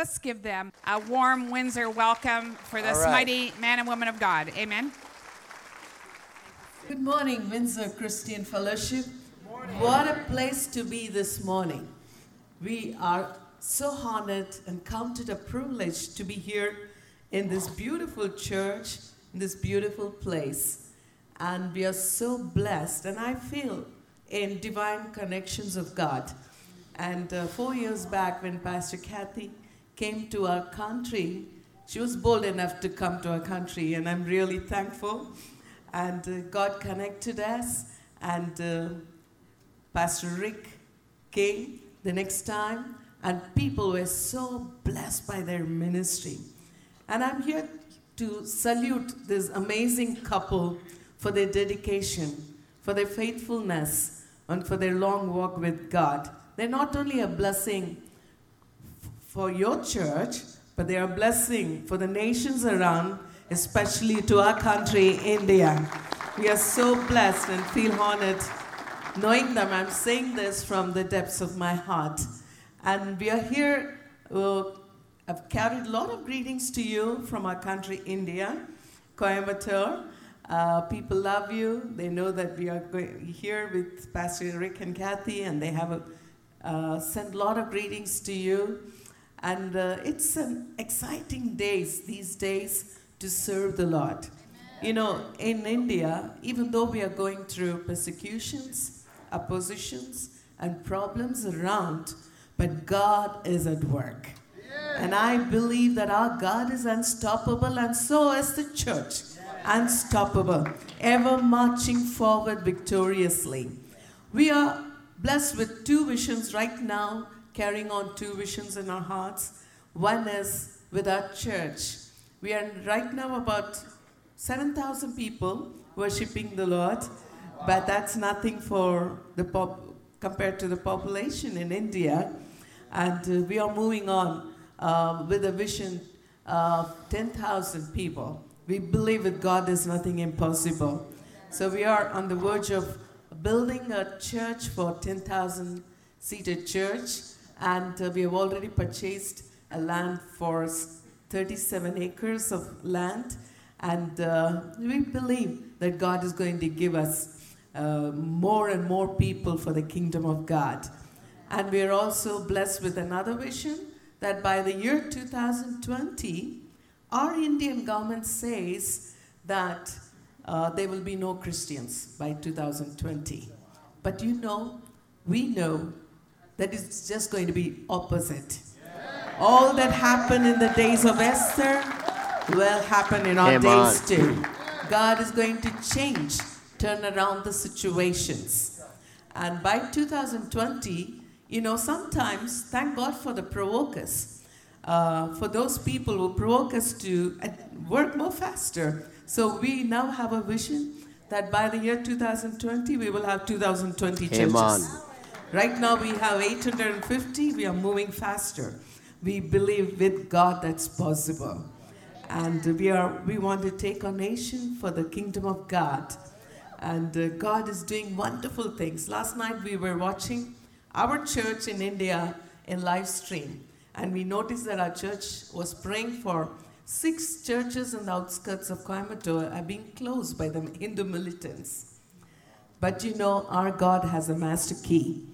Let's give them a warm Windsor welcome for this right. mighty man and woman of God. Amen. Good morning, Windsor Christian Fellowship. What a place to be this morning. We are so honored and counted a privilege to be here in this beautiful church, in this beautiful place. And we are so blessed, and I feel in divine connections of God. And uh, four years back, when Pastor Kathy came to our country, she was bold enough to come to our country, and I'm really thankful. And uh, God connected us, and uh, Pastor Rick came the next time, and people were so blessed by their ministry. And I'm here to salute this amazing couple for their dedication, for their faithfulness, and for their long walk with God. They're not only a blessing for your church, but they are a blessing for the nations around, especially to our country, India. We are so blessed and feel honored knowing them. I'm saying this from the depths of my heart. And we are here. Uh, I've carried a lot of greetings to you from our country, India, Coimbatore. Uh, people love you. They know that we are here with Pastor Rick and Kathy, and they have a, uh, sent a lot of greetings to you. And uh, it's an exciting days these days to serve the Lord. You know, in India, even though we are going through persecutions, oppositions, and problems around, but God is at work. And I believe that our God is unstoppable, and so is the church. Unstoppable, ever marching forward victoriously. We are blessed with two visions right now, carrying on two visions in our hearts. One is with our church. We are right now about 7,000 people worshiping the Lord, but that's nothing for the pop compared to the population in India. And uh, we are moving on uh, with a vision of 10,000 people. We believe with God there's nothing impossible. So we are on the verge of building a church for 10,000 seated church, and uh, we have already purchased a land for 37 acres of land, and uh, we believe that God is going to give us uh, more and more people for the kingdom of God. And we are also blessed with another vision that by the year 2020, our Indian government says that uh, there will be no Christians by 2020. But you know, we know that it's just going to be opposite. All that happened in the days of Esther will happen in our Come on. days too. God is going to change, turn around the situations. And by 2020, you know, sometimes, thank God for the provokers, uh, for those people who provoke us to uh, work more faster. So we now have a vision that by the year 2020, we will have 2020 churches. On. Right now we have 850, we are moving faster. We believe with God that's possible. And we are we want to take our nation for the kingdom of God. And uh, God is doing wonderful things. Last night we were watching our church in India in live stream. And we noticed that our church was praying for six churches in the outskirts of Coimbatore are being closed by the Hindu militants. But you know, our God has a master key.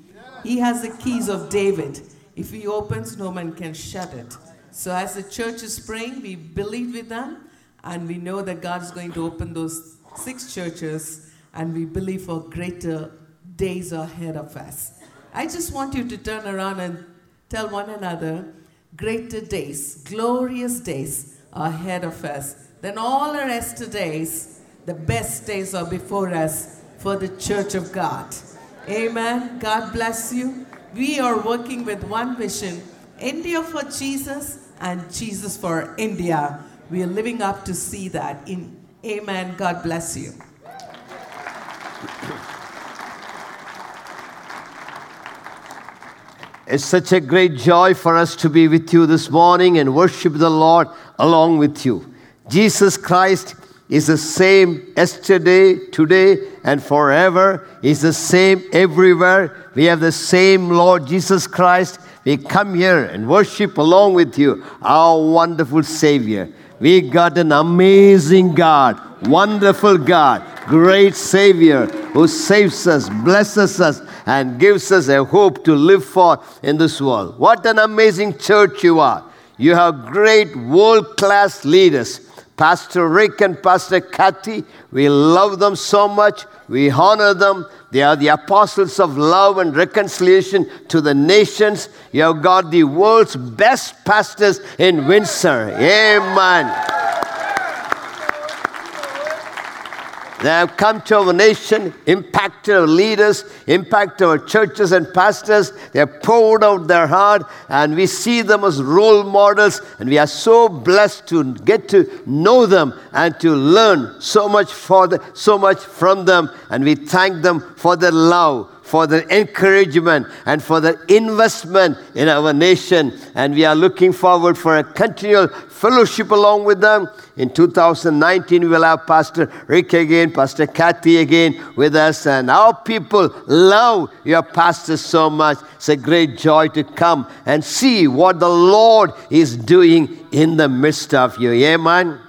He has the keys of David. If he opens, no man can shut it. So, as the church is praying, we believe with them, and we know that God is going to open those six churches, and we believe for greater days ahead of us. I just want you to turn around and tell one another greater days, glorious days ahead of us than all the rest of days. The best days are before us for the church of God. Amen. God bless you. We are working with one vision India for Jesus and Jesus for India. we are living up to see that. In Amen. God bless you. It's such a great joy for us to be with you this morning and worship the Lord along with you. Jesus Christ is the same yesterday, today, and forever. He's the same everywhere. We have the same Lord Jesus Christ. We come here and worship along with you, our wonderful Savior. We got an amazing God, wonderful God, great Savior who saves us, blesses us, and gives us a hope to live for in this world. What an amazing church you are! You have great world class leaders. Pastor Rick and Pastor Kathy, we love them so much. We honor them. They are the apostles of love and reconciliation to the nations. You have got the world's best pastors in Windsor. Amen. They have come to our nation, impacted our leaders, impacted our churches and pastors. They have poured out their heart, and we see them as role models. And we are so blessed to get to know them and to learn so much for the, so much from them. And we thank them for their love for the encouragement and for the investment in our nation. And we are looking forward for a continual fellowship along with them. In 2019, we will have Pastor Rick again, Pastor Kathy again with us. And our people love your pastors so much. It's a great joy to come and see what the Lord is doing in the midst of you. Amen.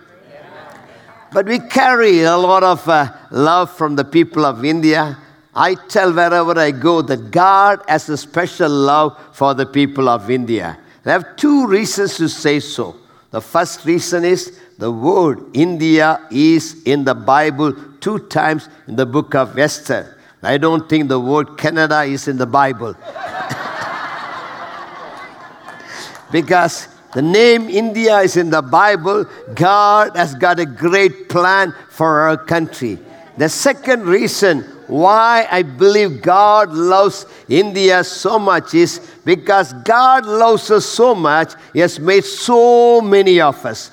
But we carry a lot of uh, love from the people of India. I tell wherever I go that God has a special love for the people of India. I have two reasons to say so. The first reason is the word India is in the Bible two times in the book of Esther. I don't think the word Canada is in the Bible. because the name India is in the Bible, God has got a great plan for our country. The second reason why I believe God loves India so much is because God loves us so much, He has made so many of us.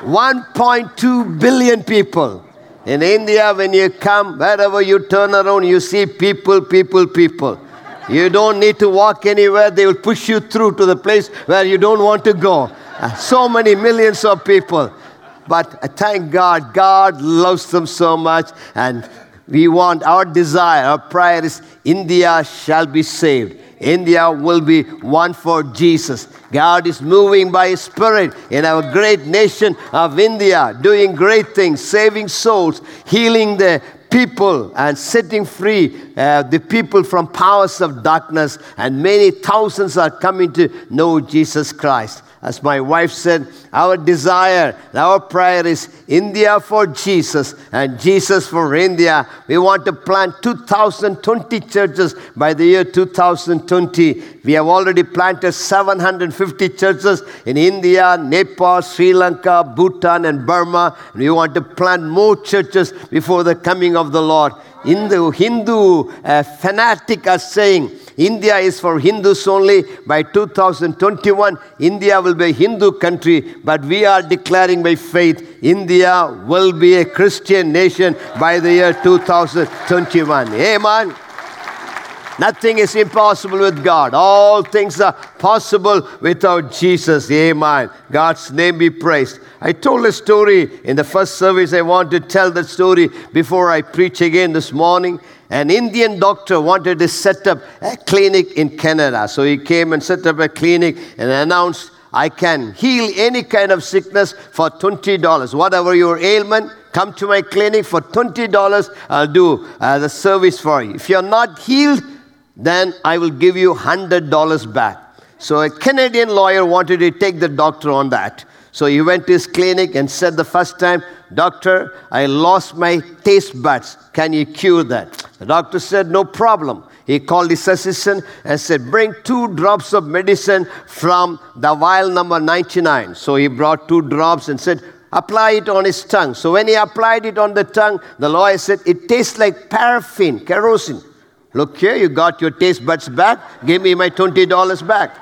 1.2 billion people. In India, when you come, wherever you turn around, you see people, people, people. You don't need to walk anywhere, they will push you through to the place where you don't want to go. Uh, so many millions of people. But thank God, God loves them so much. And we want our desire, our prayer is India shall be saved. India will be won for Jesus. God is moving by His Spirit in our great nation of India, doing great things, saving souls, healing the people and setting free uh, the people from powers of darkness. And many thousands are coming to know Jesus Christ. As my wife said, our desire, our prayer is India for Jesus and Jesus for India. We want to plant 2020 churches by the year 2020. We have already planted 750 churches in India, Nepal, Sri Lanka, Bhutan, and Burma. And we want to plant more churches before the coming of the Lord. In the Hindu uh, fanatic are saying, India is for Hindus only. By 2021, India will be a Hindu country, but we are declaring by faith India will be a Christian nation by the year 2021. Amen. Nothing is impossible with God. All things are possible without Jesus. Amen. God's name be praised. I told a story in the first service. I want to tell that story before I preach again this morning. An Indian doctor wanted to set up a clinic in Canada. So he came and set up a clinic and announced, I can heal any kind of sickness for $20. Whatever your ailment, come to my clinic for $20. I'll do uh, the service for you. If you're not healed, then I will give you $100 back. So a Canadian lawyer wanted to take the doctor on that. So he went to his clinic and said the first time, Doctor, I lost my taste buds. Can you cure that? The doctor said, No problem. He called his assistant and said, Bring two drops of medicine from the vial number 99. So he brought two drops and said, Apply it on his tongue. So when he applied it on the tongue, the lawyer said, It tastes like paraffin, kerosene. Look here, you got your taste buds back. Give me my $20 back.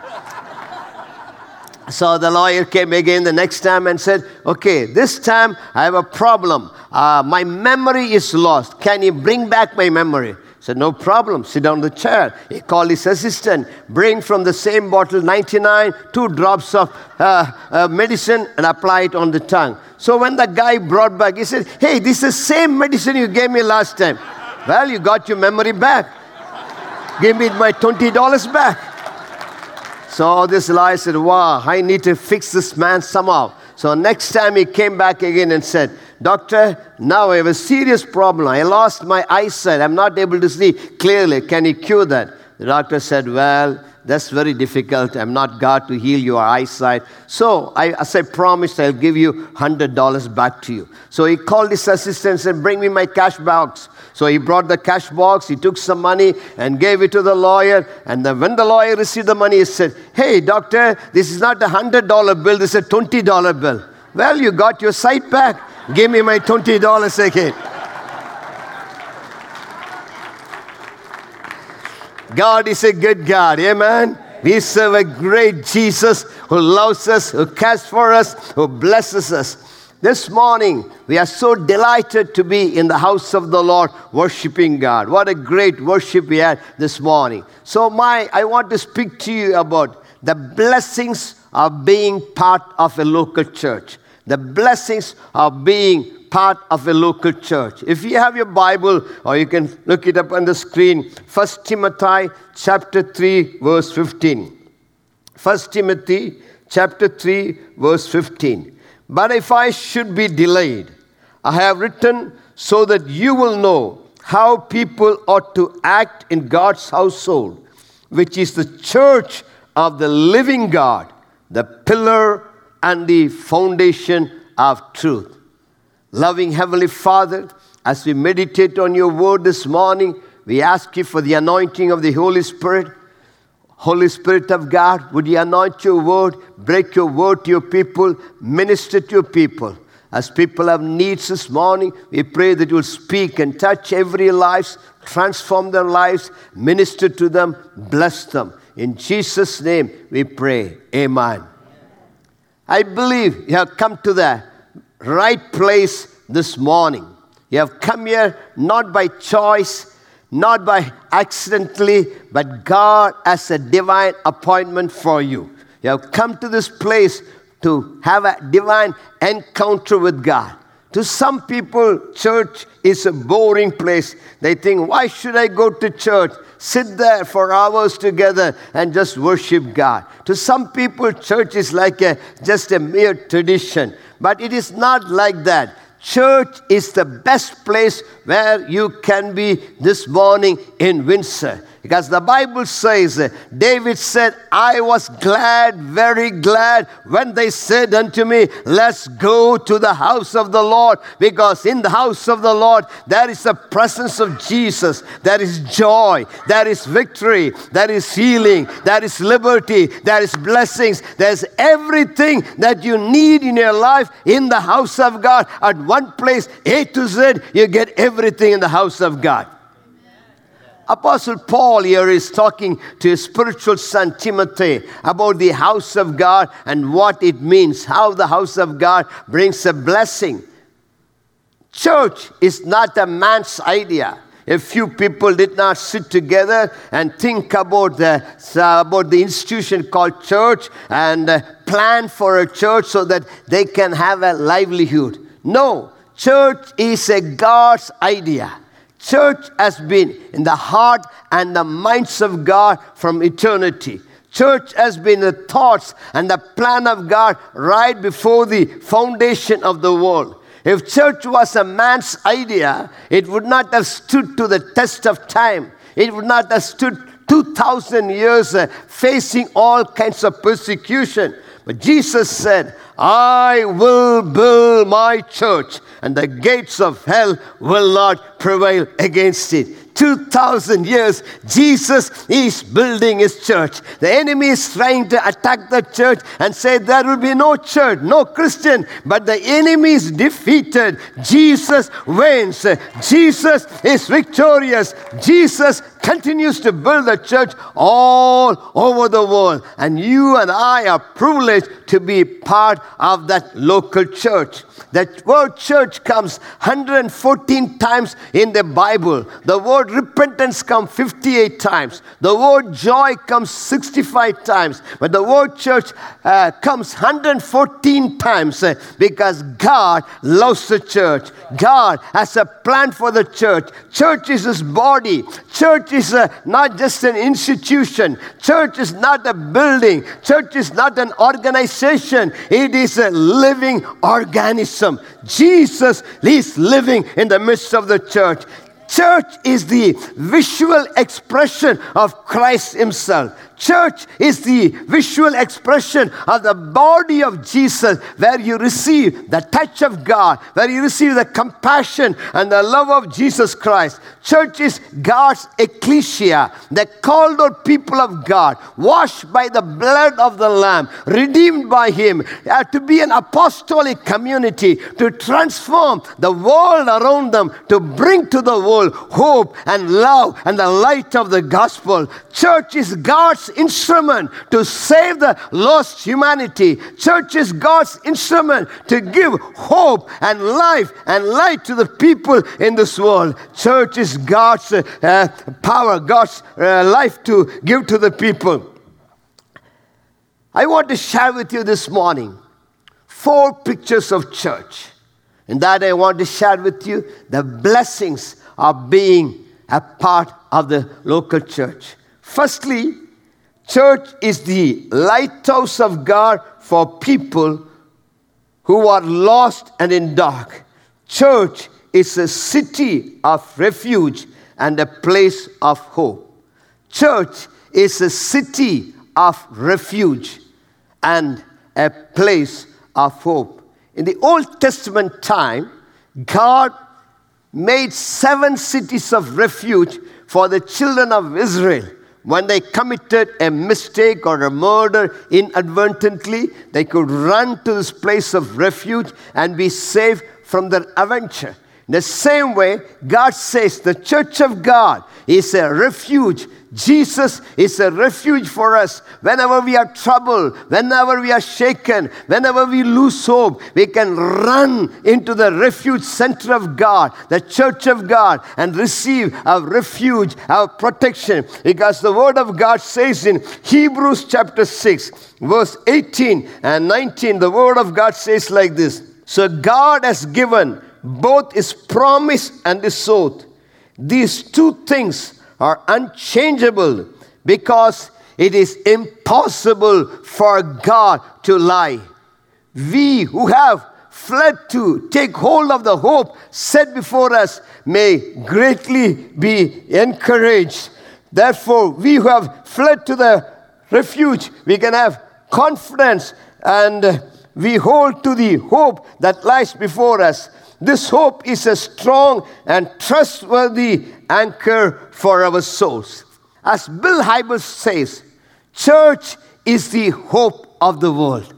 So the lawyer came again the next time and said, Okay, this time I have a problem. Uh, my memory is lost. Can you bring back my memory? said, No problem. Sit down the chair. He called his assistant, bring from the same bottle 99, two drops of uh, uh, medicine and apply it on the tongue. So when the guy brought back, he said, Hey, this is the same medicine you gave me last time. well, you got your memory back. Give me my $20 back. So this lawyer said, Wow, I need to fix this man somehow. So next time he came back again and said, Doctor, now I have a serious problem. I lost my eyesight. I'm not able to see clearly. Can you cure that? The doctor said, Well, that's very difficult. I'm not God to heal your eyesight. So, I, as I promised, I'll give you $100 back to you. So he called his assistant and said, Bring me my cash box. So he brought the cash box, he took some money and gave it to the lawyer. And then when the lawyer received the money, he said, Hey, doctor, this is not a $100 bill, this is a $20 bill. Well, you got your sight back. Give me my $20 again. God is a good God. Amen. We serve a great Jesus who loves us, who cares for us, who blesses us. This morning, we are so delighted to be in the house of the Lord worshiping God. What a great worship we had this morning. So, my, I want to speak to you about the blessings of being part of a local church. The blessings of being part of a local church. If you have your Bible, or you can look it up on the screen, 1 Timothy chapter 3, verse 15. 1 Timothy chapter 3, verse 15. But if I should be delayed, I have written so that you will know how people ought to act in God's household, which is the church of the living God, the pillar and the foundation of truth. Loving Heavenly Father, as we meditate on your word this morning, we ask you for the anointing of the Holy Spirit. Holy Spirit of God, would you anoint your word, break your word to your people, minister to your people. As people have needs this morning, we pray that you will speak and touch every life, transform their lives, minister to them, bless them. In Jesus' name we pray. Amen. I believe you have come to the right place this morning. You have come here not by choice, not by accidentally, but God has a divine appointment for you. You have come to this place to have a divine encounter with God. To some people, church is a boring place. They think, why should I go to church? Sit there for hours together and just worship God. To some people, church is like a, just a mere tradition. But it is not like that. Church is the best place where you can be this morning in Windsor. Because the Bible says, David said, I was glad, very glad, when they said unto me, Let's go to the house of the Lord. Because in the house of the Lord, there is the presence of Jesus. There is joy. There is victory. There is healing. There is liberty. There is blessings. There's everything that you need in your life in the house of God. At one place, A to Z, you get everything in the house of God. Apostle Paul here is talking to his spiritual son Timothy about the house of God and what it means, how the house of God brings a blessing. Church is not a man's idea. A few people did not sit together and think about the, about the institution called church and uh, plan for a church so that they can have a livelihood. No, church is a God's idea. Church has been in the heart and the minds of God from eternity. Church has been the thoughts and the plan of God right before the foundation of the world. If church was a man's idea, it would not have stood to the test of time. It would not have stood 2,000 years uh, facing all kinds of persecution. But Jesus said, I will build my church, and the gates of hell will not prevail against it. 2000 years, Jesus is building his church. The enemy is trying to attack the church and say there will be no church, no Christian, but the enemy is defeated. Jesus wins. Jesus is victorious. Jesus continues to build the church all over the world. And you and I are privileged to be part of that local church. That word church comes 114 times in the Bible. The word repentance comes 58 times. The word joy comes 65 times. But the word church uh, comes 114 times uh, because God loves the church. God has a plan for the church. Church is his body. Church is uh, not just an institution. Church is not a building. Church is not an organization. It is a living organism. Jesus is living in the midst of the church. Church is the visual expression of Christ Himself. Church is the visual expression of the body of Jesus, where you receive the touch of God, where you receive the compassion and the love of Jesus Christ. Church is God's ecclesia, the called out people of God, washed by the blood of the Lamb, redeemed by Him, uh, to be an apostolic community, to transform the world around them, to bring to the world hope and love and the light of the gospel. Church is God's God's instrument to save the lost humanity. Church is God's instrument to give hope and life and light to the people in this world. Church is God's uh, power, God's uh, life to give to the people. I want to share with you this morning four pictures of church. And that I want to share with you the blessings of being a part of the local church. Firstly, Church is the lighthouse of God for people who are lost and in dark. Church is a city of refuge and a place of hope. Church is a city of refuge and a place of hope. In the Old Testament time, God made seven cities of refuge for the children of Israel when they committed a mistake or a murder inadvertently, they could run to this place of refuge and be safe from their adventure. The same way, God says the church of God is a refuge. Jesus is a refuge for us. Whenever we are troubled, whenever we are shaken, whenever we lose hope, we can run into the refuge center of God, the church of God, and receive our refuge, our protection. Because the word of God says in Hebrews chapter 6, verse 18 and 19, the word of God says like this So God has given both is promise and is oath. These two things are unchangeable because it is impossible for God to lie. We who have fled to take hold of the hope set before us may greatly be encouraged. Therefore, we who have fled to the refuge, we can have confidence and we hold to the hope that lies before us. This hope is a strong and trustworthy anchor for our souls. As Bill Hybels says, church is the hope of the world.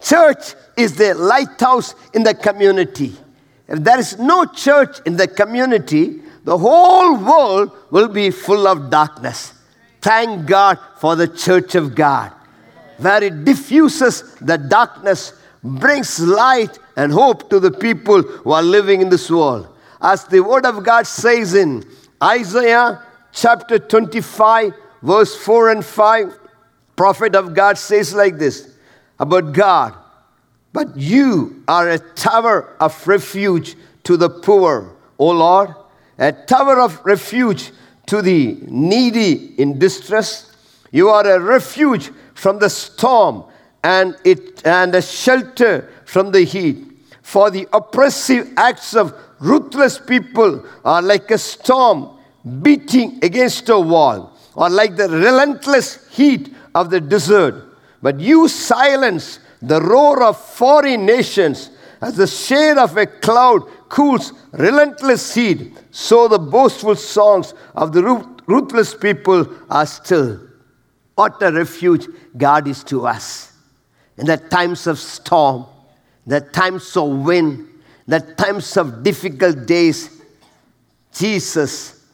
Church is the lighthouse in the community. If there is no church in the community, the whole world will be full of darkness. Thank God for the church of God, where it diffuses the darkness, brings light and hope to the people who are living in this world. As the word of God says in Isaiah chapter 25, verse 4 and 5, prophet of God says like this about God. But you are a tower of refuge to the poor, O Lord, a tower of refuge to the needy in distress. You are a refuge from the storm and, it, and a shelter from the heat. For the oppressive acts of ruthless people are like a storm beating against a wall, or like the relentless heat of the desert. But you silence the roar of foreign nations as the shade of a cloud cools relentless heat, so the boastful songs of the ruthless people are still. What a refuge God is to us in the times of storm, the times of wind, the times of difficult days. Jesus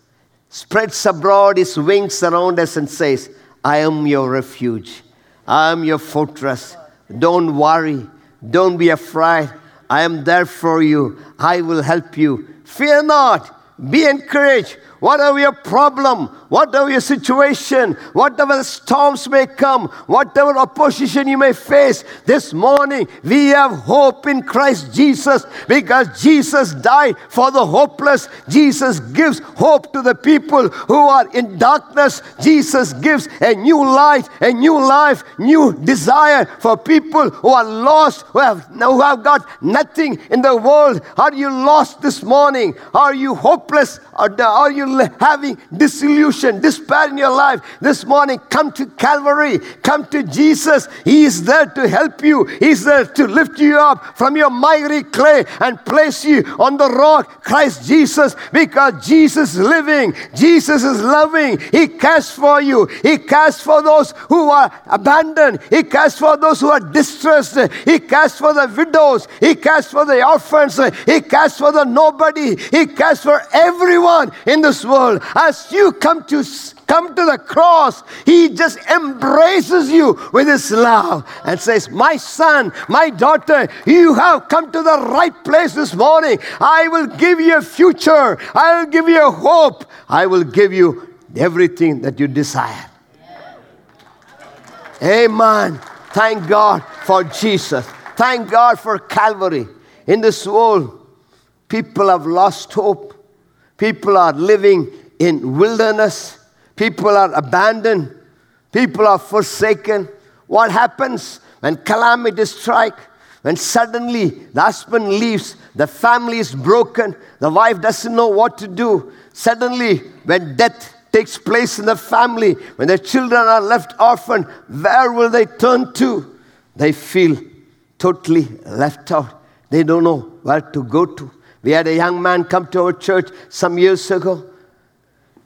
spreads abroad his wings around us and says, I am your refuge. I am your fortress. Don't worry. Don't be afraid. I am there for you. I will help you. Fear not. Be encouraged. Whatever your problem, whatever your situation, whatever storms may come, whatever opposition you may face, this morning we have hope in Christ Jesus because Jesus died for the hopeless. Jesus gives hope to the people who are in darkness. Jesus gives a new light, a new life, new desire for people who are lost, who have, who have got nothing in the world. Are you lost this morning? Are you hopeless? Are you having disillusion, despair in your life this morning? Come to Calvary. Come to Jesus. He is there to help you. He is there to lift you up from your miry clay and place you on the rock, Christ Jesus, because Jesus is living. Jesus is loving. He cares for you. He cares for those who are abandoned. He cares for those who are distressed. He cares for the widows. He cares for the orphans. He cares for the nobody. He cares for everyone in this world. As you come to come to the cross, he just embraces you with his love and says, My son, my daughter, you have come to the right place this morning. I will give you a future. I will give you a hope. I will give you everything that you desire. Amen. Thank God for Jesus. Thank God for Calvary. In this world, people have lost hope. People are living in wilderness. People are abandoned. People are forsaken. What happens when calamities strike? When suddenly the husband leaves, the family is broken, the wife doesn't know what to do. Suddenly, when death takes place in the family, when the children are left orphaned, where will they turn to? They feel totally left out. They don't know where to go to. We had a young man come to our church some years ago.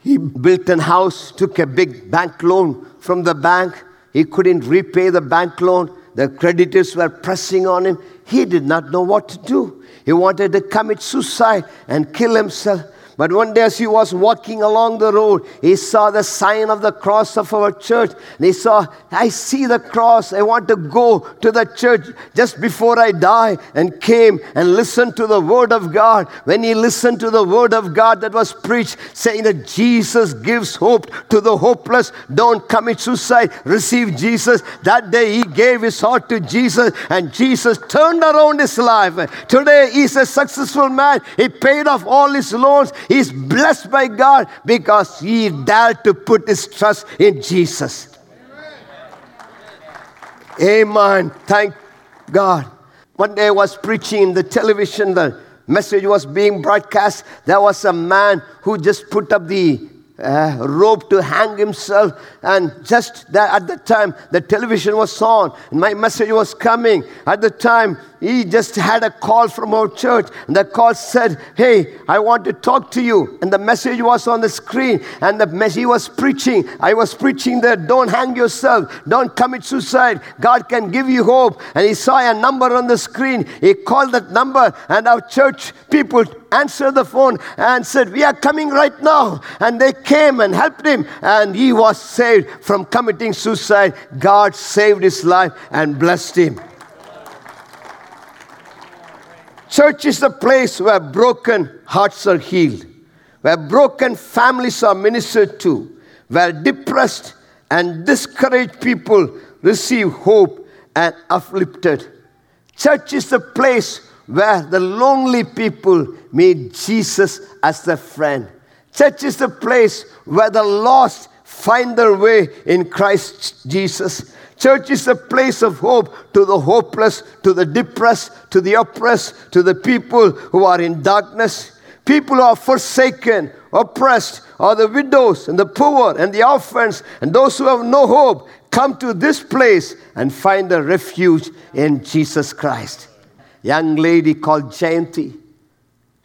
He built a house, took a big bank loan from the bank. He couldn't repay the bank loan. The creditors were pressing on him. He did not know what to do. He wanted to commit suicide and kill himself. But one day, as he was walking along the road, he saw the sign of the cross of our church. And he saw, I see the cross. I want to go to the church just before I die. And came and listened to the word of God. When he listened to the word of God that was preached, saying that Jesus gives hope to the hopeless, don't commit suicide, receive Jesus. That day, he gave his heart to Jesus, and Jesus turned around his life. Today, he's a successful man. He paid off all his loans. He's blessed by God because he dared to put his trust in Jesus. Amen. Thank God. One day I was preaching in the television, the message was being broadcast. There was a man who just put up the uh, rope to hang himself. And just that at the time, the television was on, and my message was coming. At the time, he just had a call from our church, and the call said, Hey, I want to talk to you. And the message was on the screen, and the message he was preaching. I was preaching there, don't hang yourself, don't commit suicide. God can give you hope. And he saw a number on the screen. He called that number, and our church people answered the phone and said, We are coming right now. And they came and helped him, and he was saved from committing suicide. God saved his life and blessed him. Church is the place where broken hearts are healed, where broken families are ministered to, where depressed and discouraged people receive hope and uplifted. Church is the place where the lonely people meet Jesus as their friend. Church is the place where the lost find their way in Christ Jesus. Church is a place of hope to the hopeless, to the depressed, to the oppressed, to the people who are in darkness. People who are forsaken, oppressed, are the widows and the poor and the orphans and those who have no hope come to this place and find a refuge in Jesus Christ young lady called Jayanti.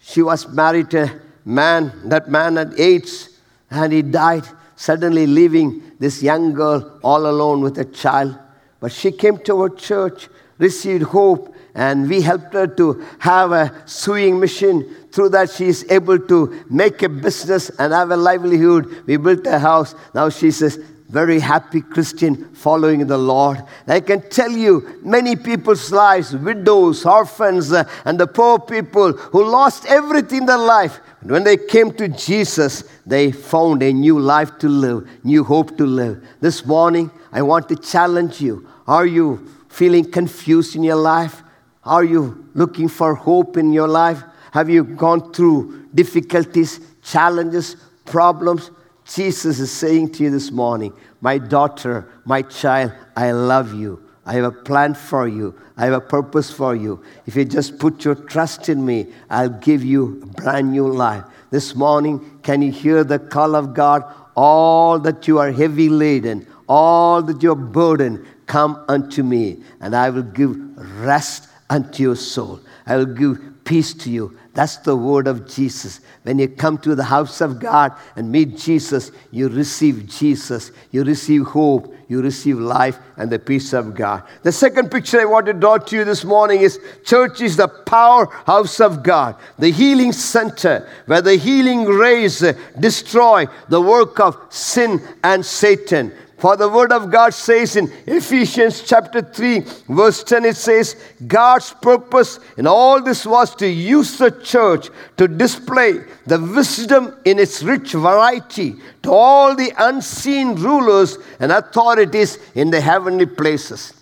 She was married to a man. That man had AIDS and he died, suddenly leaving this young girl all alone with a child. But she came to our church received hope, and we helped her to have a sewing machine. Through that, she is able to make a business and have a livelihood. We built a house. Now she says, very happy Christian following the Lord. I can tell you many people's lives, widows, orphans, uh, and the poor people who lost everything in their life. When they came to Jesus, they found a new life to live, new hope to live. This morning, I want to challenge you. Are you feeling confused in your life? Are you looking for hope in your life? Have you gone through difficulties, challenges, problems? Jesus is saying to you this morning, My daughter, my child, I love you. I have a plan for you. I have a purpose for you. If you just put your trust in me, I'll give you a brand new life. This morning, can you hear the call of God? All that you are heavy laden, all that you are burdened, come unto me, and I will give rest unto your soul. I will give peace to you. That's the word of Jesus. When you come to the house of God and meet Jesus, you receive Jesus, you receive hope, you receive life and the peace of God. The second picture I want to draw to you this morning is church is the powerhouse of God, the healing center where the healing rays destroy the work of sin and Satan. For the word of God says in Ephesians chapter 3, verse 10, it says, God's purpose in all this was to use the church to display the wisdom in its rich variety to all the unseen rulers and authorities in the heavenly places.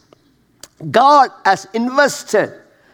God has invested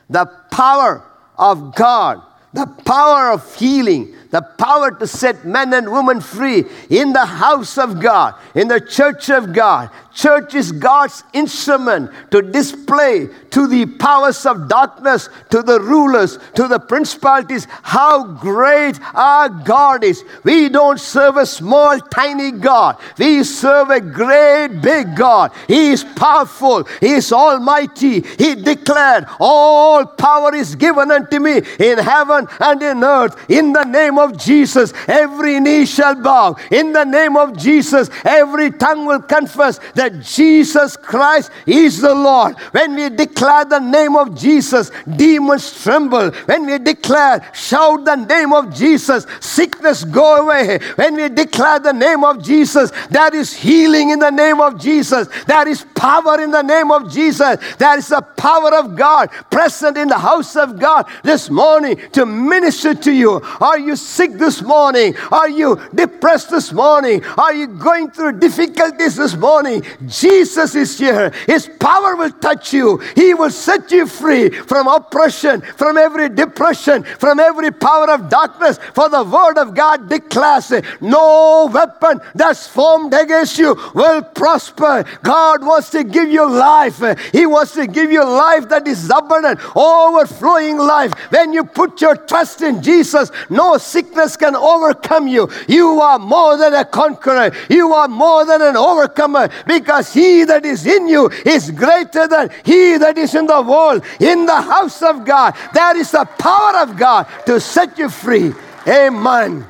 the power of God, the power of healing, the power to set men and women free in the house of God, in the church of God. Church is God's instrument to display to the powers of darkness, to the rulers, to the principalities, how great our God is. We don't serve a small, tiny God. We serve a great, big God. He is powerful. He is almighty. He declared, All power is given unto me in heaven and in earth. In the name of Jesus, every knee shall bow. In the name of Jesus, every tongue will confess that Jesus Christ is the Lord. When we declare the name of Jesus, demons tremble. When we declare, shout the name of Jesus, sickness go away. When we declare the name of Jesus, there is healing in the name of Jesus. There is power in the name of Jesus. There is the power of God present in the house of God this morning to minister to you. Are you sick this morning? Are you depressed this morning? Are you going through difficulties this morning? Jesus is here. His power will touch you. He will set you free from oppression, from every depression, from every power of darkness. For the word of God declares it. no weapon that's formed against you will prosper. God wants to give you life. He wants to give you life that is abundant, overflowing life. When you put your trust in Jesus, no sickness can overcome you. You are more than a conqueror. You are more than an overcomer because he that is in you is greater than he that is in the world. In the house of God, there is the power of God to set you free. Amen.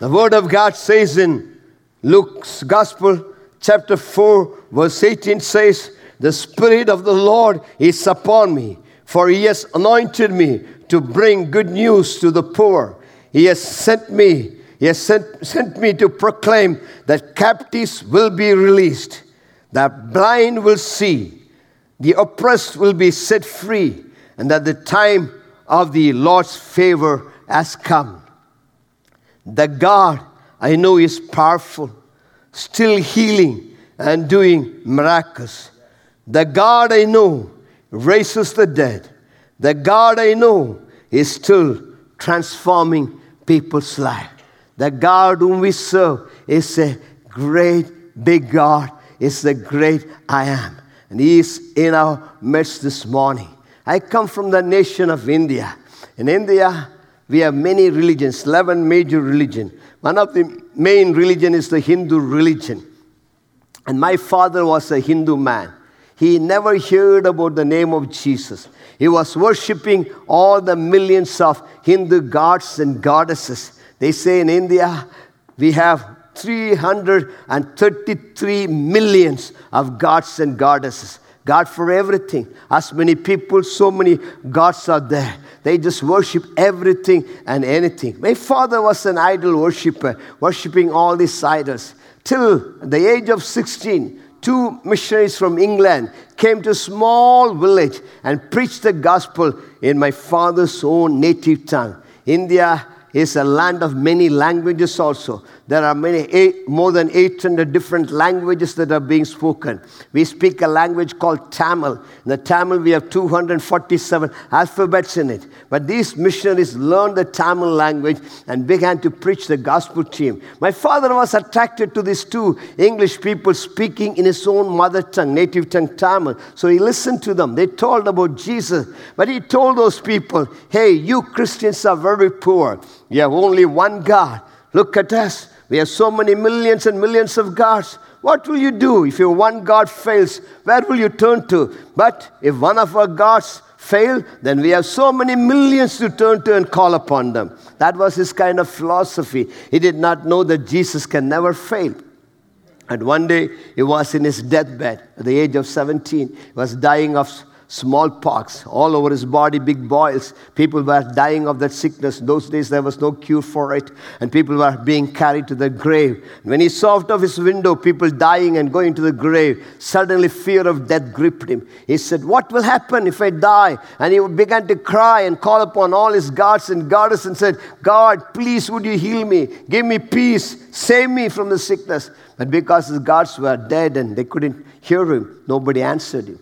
The word of God says in Luke's Gospel, chapter 4, verse 18 says, The Spirit of the Lord is upon me, for he has anointed me to bring good news to the poor. He has sent me, he has sent, sent me to proclaim that captives will be released, that blind will see, the oppressed will be set free, and that the time of the Lord's favor has come. The God I know is powerful, still healing and doing miracles. The God I know raises the dead. The God I know is still transforming people's life. The God whom we serve is a great big God, is the great I am. And He is in our midst this morning. I come from the nation of India. In India, we have many religions, 11 major religions. One of the main religion is the Hindu religion. And my father was a Hindu man. He never heard about the name of Jesus. He was worshiping all the millions of Hindu gods and goddesses. They say in India, we have 333 millions of gods and goddesses. God for everything. As many people, so many gods are there. They just worship everything and anything. My father was an idol worshiper, worshiping all these idols. Till the age of 16, two missionaries from England came to a small village and preached the gospel in my father's own native tongue. India is a land of many languages also. There are many, eight, more than 800 different languages that are being spoken. We speak a language called Tamil. In the Tamil, we have 247 alphabets in it. But these missionaries learned the Tamil language and began to preach the gospel to him. My father was attracted to these two English people speaking in his own mother tongue, native tongue Tamil. So he listened to them. They told about Jesus. But he told those people, hey, you Christians are very poor. You have only one God. Look at us. We have so many millions and millions of gods. What will you do if your one God fails? Where will you turn to? But if one of our gods fail, then we have so many millions to turn to and call upon them. That was his kind of philosophy. He did not know that Jesus can never fail. And one day he was in his deathbed at the age of 17. He was dying of smallpox all over his body, big boils. People were dying of that sickness. Those days, there was no cure for it, and people were being carried to the grave. When he saw out of his window people dying and going to the grave, suddenly fear of death gripped him. He said, What will happen if I die? And he began to cry and call upon all his gods and goddesses and said, God, please would you heal me? Give me peace. Save me from the sickness. But because his gods were dead and they couldn't hear him, nobody answered him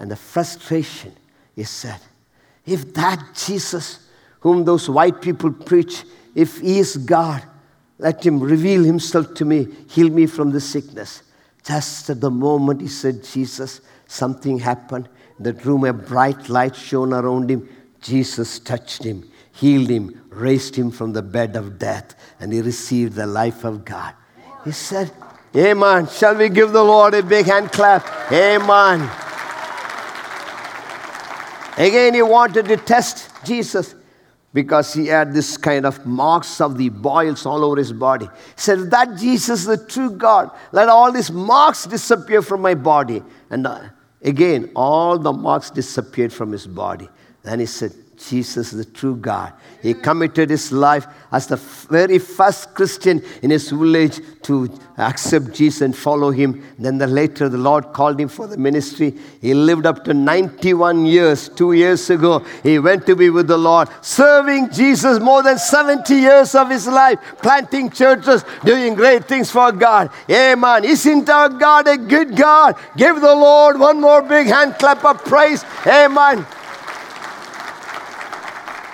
and the frustration is said, if that Jesus, whom those white people preach, if he is God, let him reveal himself to me, heal me from the sickness. Just at the moment he said, Jesus, something happened. In that room, a bright light shone around him. Jesus touched him, healed him, raised him from the bed of death, and he received the life of God. He said, Amen. Shall we give the Lord a big hand clap? Amen. Again, he wanted to test Jesus because he had this kind of marks of the boils all over his body. He said, That Jesus, the true God, let all these marks disappear from my body. And uh, again, all the marks disappeared from his body. Then he said, Jesus, is the true God. He committed his life as the very first Christian in his village to accept Jesus and follow him. Then the later the Lord called him for the ministry. He lived up to 91 years. Two years ago, he went to be with the Lord, serving Jesus more than 70 years of his life, planting churches, doing great things for God. Amen. Isn't our God a good God? Give the Lord one more big hand clap of praise. Amen.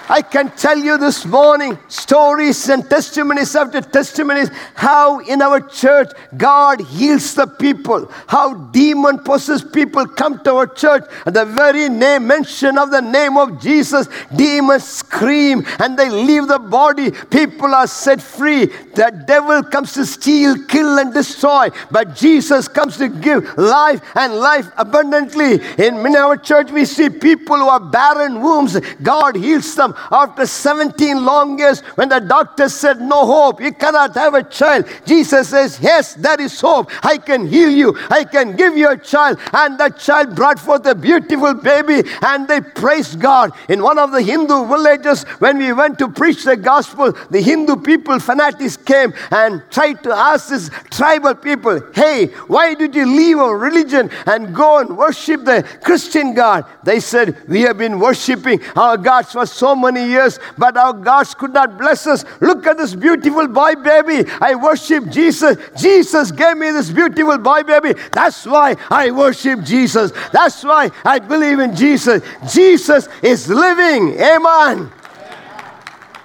I can tell you this morning stories and testimonies after testimonies how in our church God heals the people, how demon possessed people come to our church at the very name mention of the name of Jesus. Demons scream and they leave the body. People are set free. The devil comes to steal, kill, and destroy, but Jesus comes to give life and life abundantly. In our church, we see people who are barren wombs, God heals them after 17 long years, when the doctor said, No hope, you cannot have a child, Jesus says, Yes, there is hope. I can heal you, I can give you a child. And that child brought forth a beautiful baby, and they praised God. In one of the Hindu villages, when we went to preach the gospel, the Hindu people, fanatics, came and tried to ask this tribal people, Hey, why did you leave our religion and go and worship the Christian God? They said, We have been worshiping our gods for so many years, but our gods could not bless us. Look at this beautiful boy baby. I worship Jesus. Jesus gave me this beautiful boy baby. That's why I worship Jesus. That's why I believe in Jesus. Jesus is living. Amen.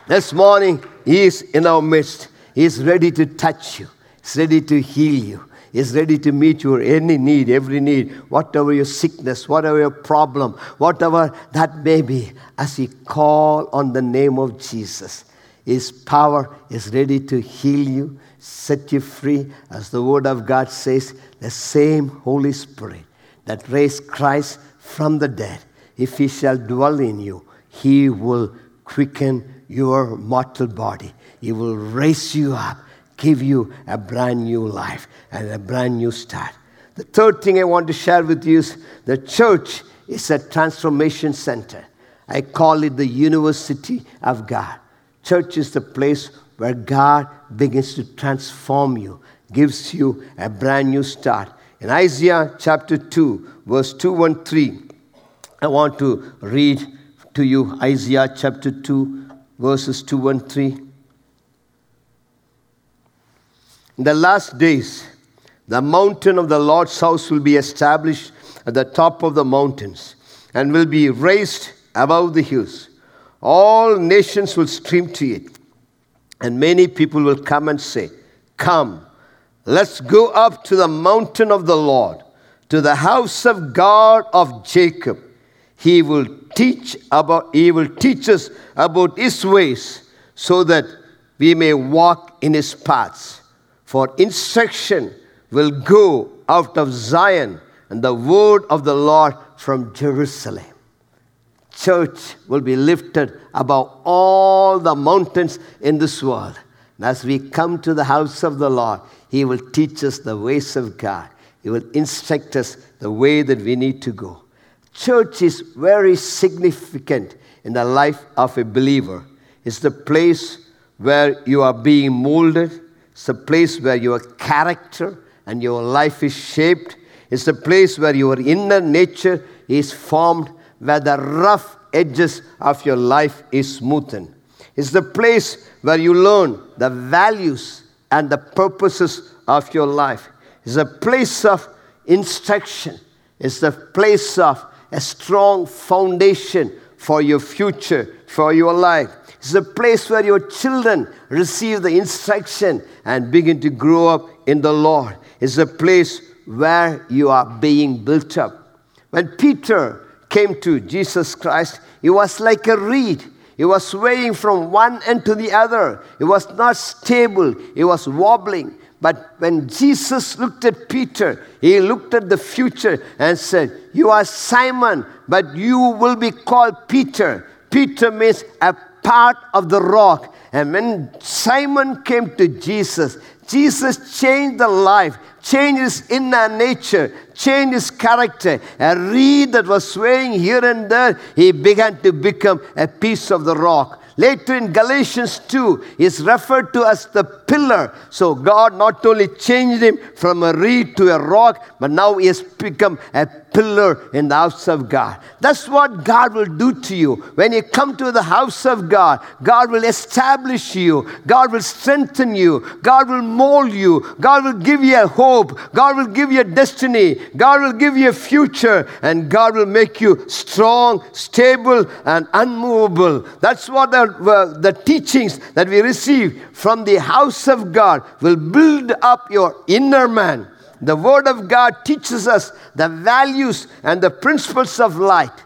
This morning, He is in our midst. He is ready to touch you, He's ready to heal you is ready to meet your any need, every need, whatever your sickness, whatever your problem, whatever that may be, as you call on the name of Jesus. His power is ready to heal you, set you free, as the Word of God says, the same Holy Spirit that raised Christ from the dead, if He shall dwell in you, He will quicken your mortal body. He will raise you up give you a brand new life and a brand new start. The third thing I want to share with you is the church is a transformation center. I call it the university of God. Church is the place where God begins to transform you, gives you a brand new start. In Isaiah chapter 2, verse 2 and 3, I want to read to you Isaiah chapter 2, verses 2 and 3. In the last days, the mountain of the Lord's house will be established at the top of the mountains and will be raised above the hills. All nations will stream to it, and many people will come and say, Come, let's go up to the mountain of the Lord, to the house of God of Jacob. He will teach about he will teach us about his ways so that we may walk in his paths. For instruction will go out of Zion and the word of the Lord from Jerusalem. Church will be lifted above all the mountains in this world. And as we come to the house of the Lord, He will teach us the ways of God. He will instruct us the way that we need to go. Church is very significant in the life of a believer. It's the place where you are being molded, it's a place where your character and your life is shaped. It's a place where your inner nature is formed, where the rough edges of your life is smoothened. It's the place where you learn the values and the purposes of your life. It's a place of instruction. It's the place of a strong foundation for your future, for your life. It's a place where your children receive the instruction and begin to grow up in the Lord. It's a place where you are being built up. When Peter came to Jesus Christ, he was like a reed. He was swaying from one end to the other. He was not stable, he was wobbling. But when Jesus looked at Peter, he looked at the future and said, You are Simon, but you will be called Peter. Peter means a part of the rock. And when Simon came to Jesus, Jesus changed the life, changed his inner nature, changed his character. A reed that was swaying here and there, he began to become a piece of the rock. Later in Galatians 2, is referred to as the pillar. So God not only changed him from a reed to a rock, but now he has become a pillar in the house of God. That's what God will do to you. When you come to the house of God, God will establish you, God will strengthen you, God will mold you, God will give you a hope, God will give you a destiny, God will give you a future, and God will make you strong, stable, and unmovable. That's what the, the teachings that we receive from the house of God will build up your inner man. The Word of God teaches us the values and the principles of light.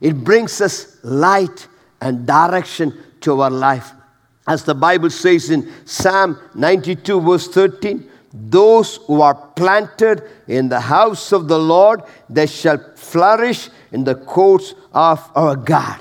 It brings us light and direction to our life. As the Bible says in Psalm 92, verse 13, those who are planted in the house of the Lord, they shall flourish in the courts of our God.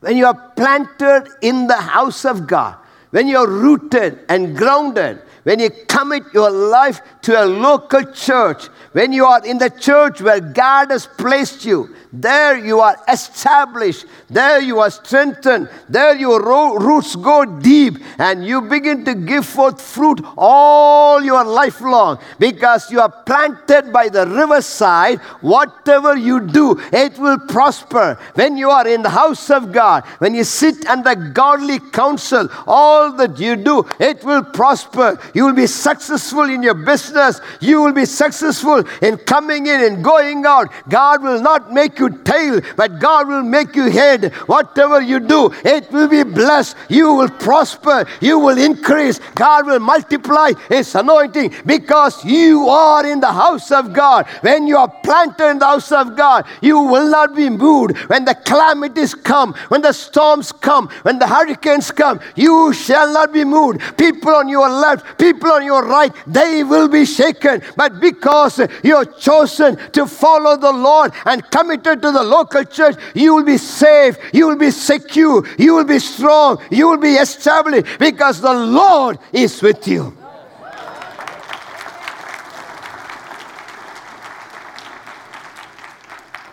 When you are planted in the house of God, when you are rooted and grounded, when you commit your life to a local church, when you are in the church where God has placed you, there you are established. There you are strengthened. There your roots go deep and you begin to give forth fruit all your life long because you are planted by the riverside. Whatever you do, it will prosper. When you are in the house of God, when you sit under godly counsel, all that you do, it will prosper. You will be successful in your business. You will be successful in coming in and going out. God will not make you tail, but God will make you head. Whatever you do, it will be blessed. You will prosper. You will increase. God will multiply His anointing because you are in the house of God. When you are planted in the house of God, you will not be moved. When the calamities come, when the storms come, when the hurricanes come, you shall not be moved. People on your left, people on your right, they will be shaken. But because you are chosen to follow the Lord and committed to the local church, you will be safe, you will be secure, you will be strong, you will be established because the Lord is with you.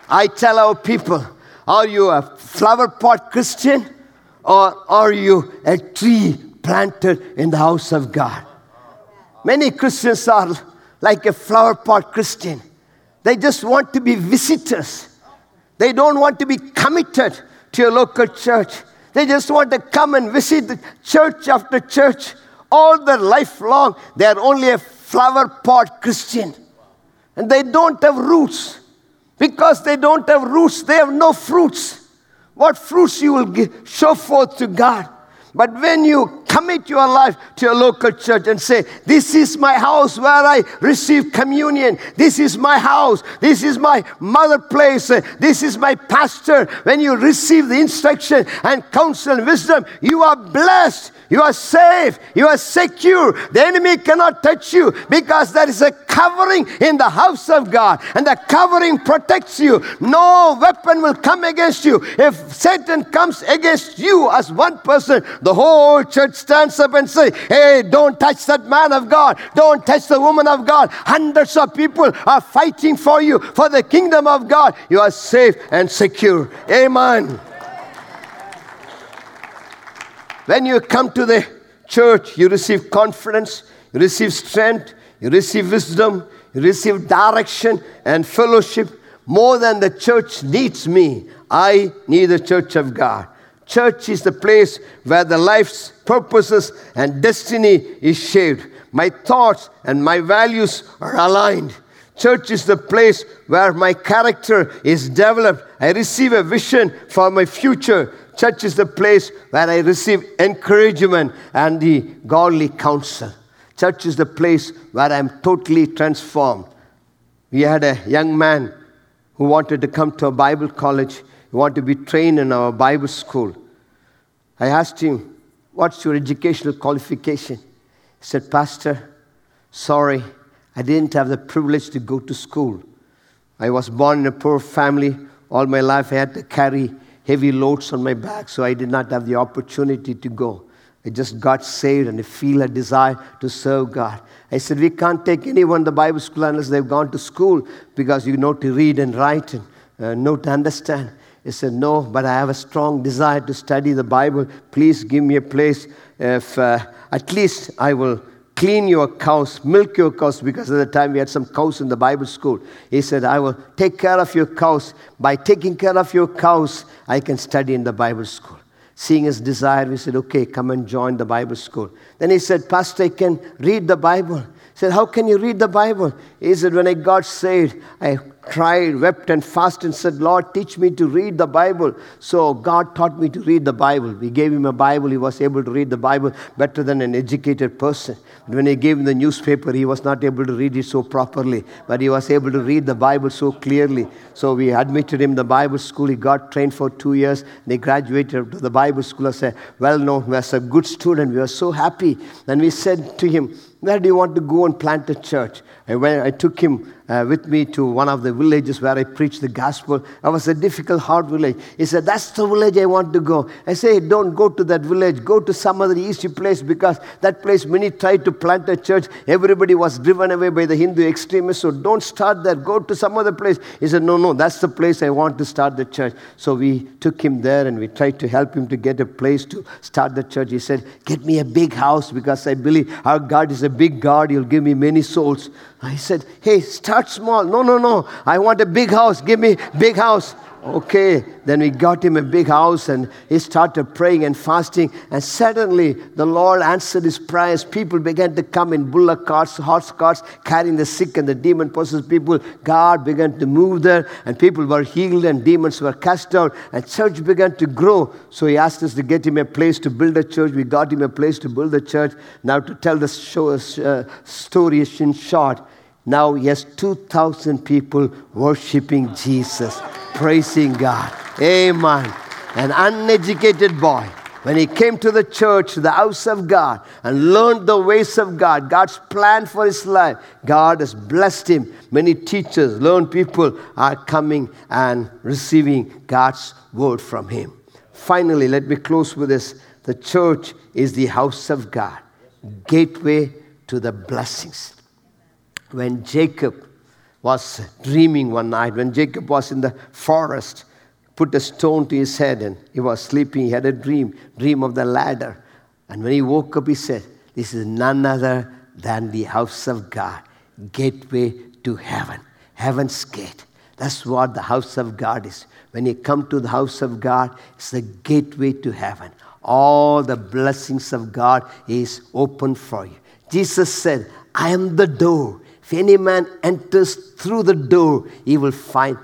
I tell our people, are you a flower pot Christian or are you a tree planted in the house of God? Many Christians are like a flower pot Christian. They just want to be visitors. They don't want to be committed to a local church. They just want to come and visit church after church all their life long. They are only a flower pot Christian. And they don't have roots. Because they don't have roots, they have no fruits. What fruits you will give, show forth to God? But when you commit your life to a local church and say, This is my house where I receive communion. This is my house. This is my mother place. This is my pastor. When you receive the instruction and counsel and wisdom, you are blessed. You are safe. You are secure. The enemy cannot touch you because there is a covering in the house of God, and the covering protects you. No weapon will come against you. If Satan comes against you as one person, the whole church stands up and say, "Hey, don't touch that man of God. Don't touch the woman of God." Hundreds of people are fighting for you for the kingdom of God. You are safe and secure. Amen. When you come to the church, you receive confidence, you receive strength, you receive wisdom, you receive direction and fellowship. More than the church needs me, I need the church of God. Church is the place where the life's purposes and destiny is shaped. My thoughts and my values are aligned. Church is the place where my character is developed. I receive a vision for my future. Church is the place where I receive encouragement and the godly counsel. Church is the place where I'm totally transformed. We had a young man who wanted to come to a Bible college, he wanted to be trained in our Bible school. I asked him, What's your educational qualification? He said, Pastor, sorry, I didn't have the privilege to go to school. I was born in a poor family. All my life I had to carry heavy loads on my back, so I did not have the opportunity to go. I just got saved and I feel a desire to serve God. I said, We can't take anyone to Bible school unless they've gone to school because you know to read and write and uh, know to understand. He said, No, but I have a strong desire to study the Bible. Please give me a place. If uh, at least I will clean your cows, milk your cows, because at the time we had some cows in the Bible school. He said, I will take care of your cows. By taking care of your cows, I can study in the Bible school. Seeing his desire, we said, okay, come and join the Bible school. Then he said, Pastor, I can read the Bible. He said, How can you read the Bible? He said, When I got saved, I cried, wept, and fasted and said, Lord, teach me to read the Bible. So God taught me to read the Bible. We gave him a Bible. He was able to read the Bible better than an educated person. When he gave him the newspaper, he was not able to read it so properly, but he was able to read the Bible so clearly. So we admitted him to the Bible school. He got trained for two years. They graduated to the Bible school as a well known, as a good student. We were so happy. And we said to him, Where do you want to go and plant a church? I, went, I took him uh, with me to one of the villages where I preached the gospel. It was a difficult, hard village. He said, That's the village I want to go. I say, Don't go to that village. Go to some other easy place because that place, many tried to plant a church. Everybody was driven away by the Hindu extremists. So don't start there. Go to some other place. He said, No, no, that's the place I want to start the church. So we took him there and we tried to help him to get a place to start the church. He said, Get me a big house because I believe our God is a big God. He'll give me many souls. I said, Hey, start small. No, no, no. I want a big house. Give me big house. Okay. Then we got him a big house and he started praying and fasting. And suddenly the Lord answered his prayers. People began to come in bullock carts, horse carts, carrying the sick and the demon possessed people. God began to move there and people were healed and demons were cast out. And church began to grow. So he asked us to get him a place to build a church. We got him a place to build a church. Now to tell the show, uh, story in short, now he has 2,000 people worshiping Jesus, praising God. Amen. An uneducated boy, when he came to the church, the house of God, and learned the ways of God, God's plan for his life, God has blessed him. Many teachers, learned people are coming and receiving God's word from him. Finally, let me close with this. The church is the house of God, gateway to the blessings when Jacob was dreaming one night when Jacob was in the forest, put a stone to his head and he was sleeping. He had a dream, dream of the ladder. And when he woke up, he said, This is none other than the house of God, gateway to heaven, heaven's gate. That's what the house of God is. When you come to the house of God, it's the gateway to heaven. All the blessings of God is open for you. Jesus said, I am the door. If any man enters through the door, he will find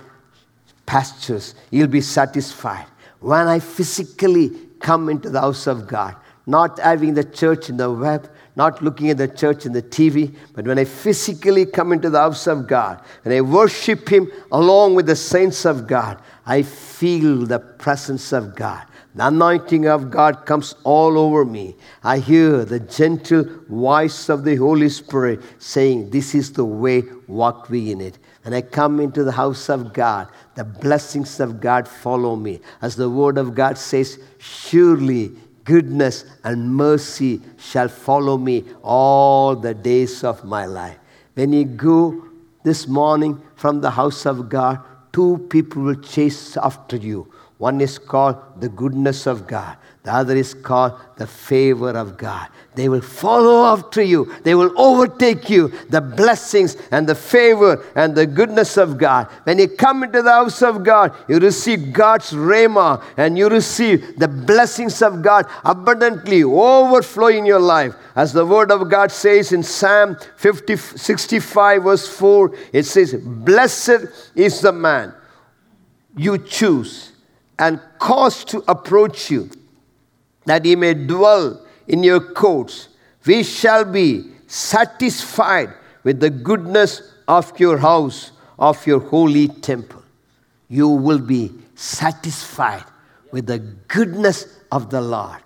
pastures. He'll be satisfied. When I physically come into the house of God, not having the church in the web, not looking at the church in the TV, but when I physically come into the house of God and I worship Him along with the saints of God, I feel the presence of God. The anointing of God comes all over me. I hear the gentle voice of the Holy Spirit saying, This is the way, walk we in it. And I come into the house of God. The blessings of God follow me. As the word of God says, Surely goodness and mercy shall follow me all the days of my life. When you go this morning from the house of God, two people will chase after you. One is called the goodness of God. The other is called the favor of God. They will follow after you. They will overtake you. The blessings and the favor and the goodness of God. When you come into the house of God, you receive God's rhema and you receive the blessings of God abundantly overflow in your life. As the word of God says in Psalm 50, 65, verse 4, it says, Blessed is the man you choose and cause to approach you that he may dwell in your courts. We shall be satisfied with the goodness of your house, of your holy temple. You will be satisfied with the goodness of the Lord.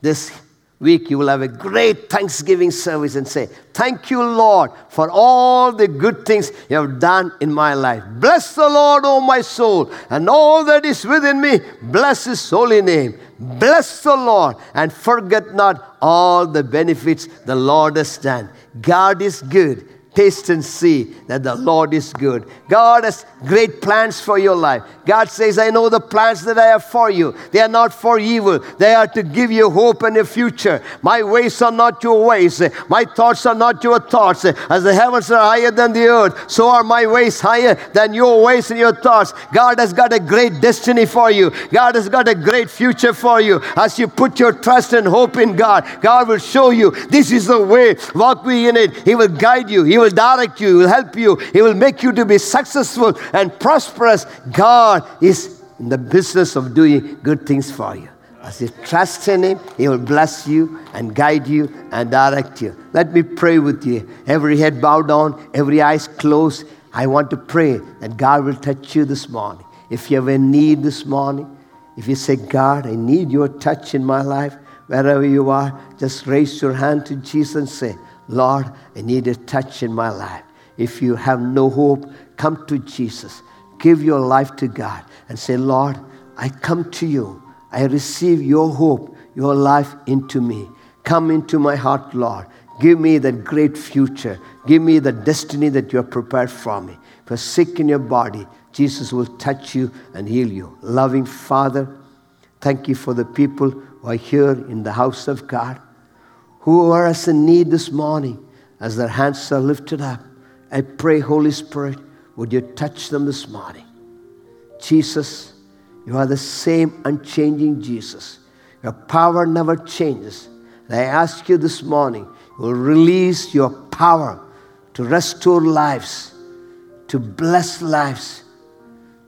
This week you will have a great Thanksgiving service and say, Thank you, Lord, for all the good things you have done in my life. Bless the Lord, O my soul, and all that is within me. Bless his holy name. Bless the Lord and forget not all the benefits the Lord has done. God is good Taste and see that the Lord is good. God has great plans for your life. God says, I know the plans that I have for you. They are not for evil, they are to give you hope and a future. My ways are not your ways, my thoughts are not your thoughts. As the heavens are higher than the earth, so are my ways higher than your ways and your thoughts. God has got a great destiny for you, God has got a great future for you. As you put your trust and hope in God, God will show you this is the way. Walk we in it. He will guide you. He will direct you, He will help you, He will make you to be successful and prosperous. God is in the business of doing good things for you. As you trust in Him, He will bless you and guide you and direct you. Let me pray with you. Every head bowed down, every eyes closed. I want to pray that God will touch you this morning. If you have a need this morning, if you say, God, I need your touch in my life, wherever you are, just raise your hand to Jesus and say, Lord, I need a touch in my life. If you have no hope, come to Jesus. Give your life to God and say, Lord, I come to you. I receive your hope, your life into me. Come into my heart, Lord. Give me that great future. Give me the destiny that you have prepared for me. If you're sick in your body, Jesus will touch you and heal you. Loving Father, thank you for the people who are here in the house of God who are as in need this morning, as their hands are lifted up, I pray, Holy Spirit, would you touch them this morning? Jesus, you are the same unchanging Jesus. Your power never changes. And I ask you this morning, you will release your power to restore lives, to bless lives,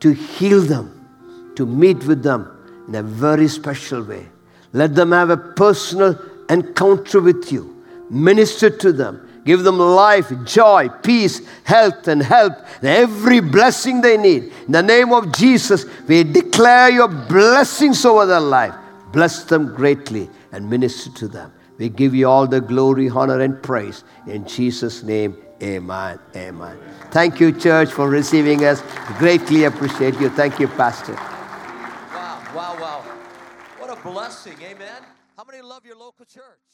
to heal them, to meet with them in a very special way. Let them have a personal encounter with you. Minister to them. Give them life, joy, peace, health, and help, and every blessing they need. In the name of Jesus, we declare your blessings over their life. Bless them greatly and minister to them. We give you all the glory, honor, and praise. In Jesus' name, amen. Amen. Thank you, church, for receiving us. Greatly appreciate you. Thank you, Pastor. Wow, wow, wow. What a blessing. Amen. Love your local church?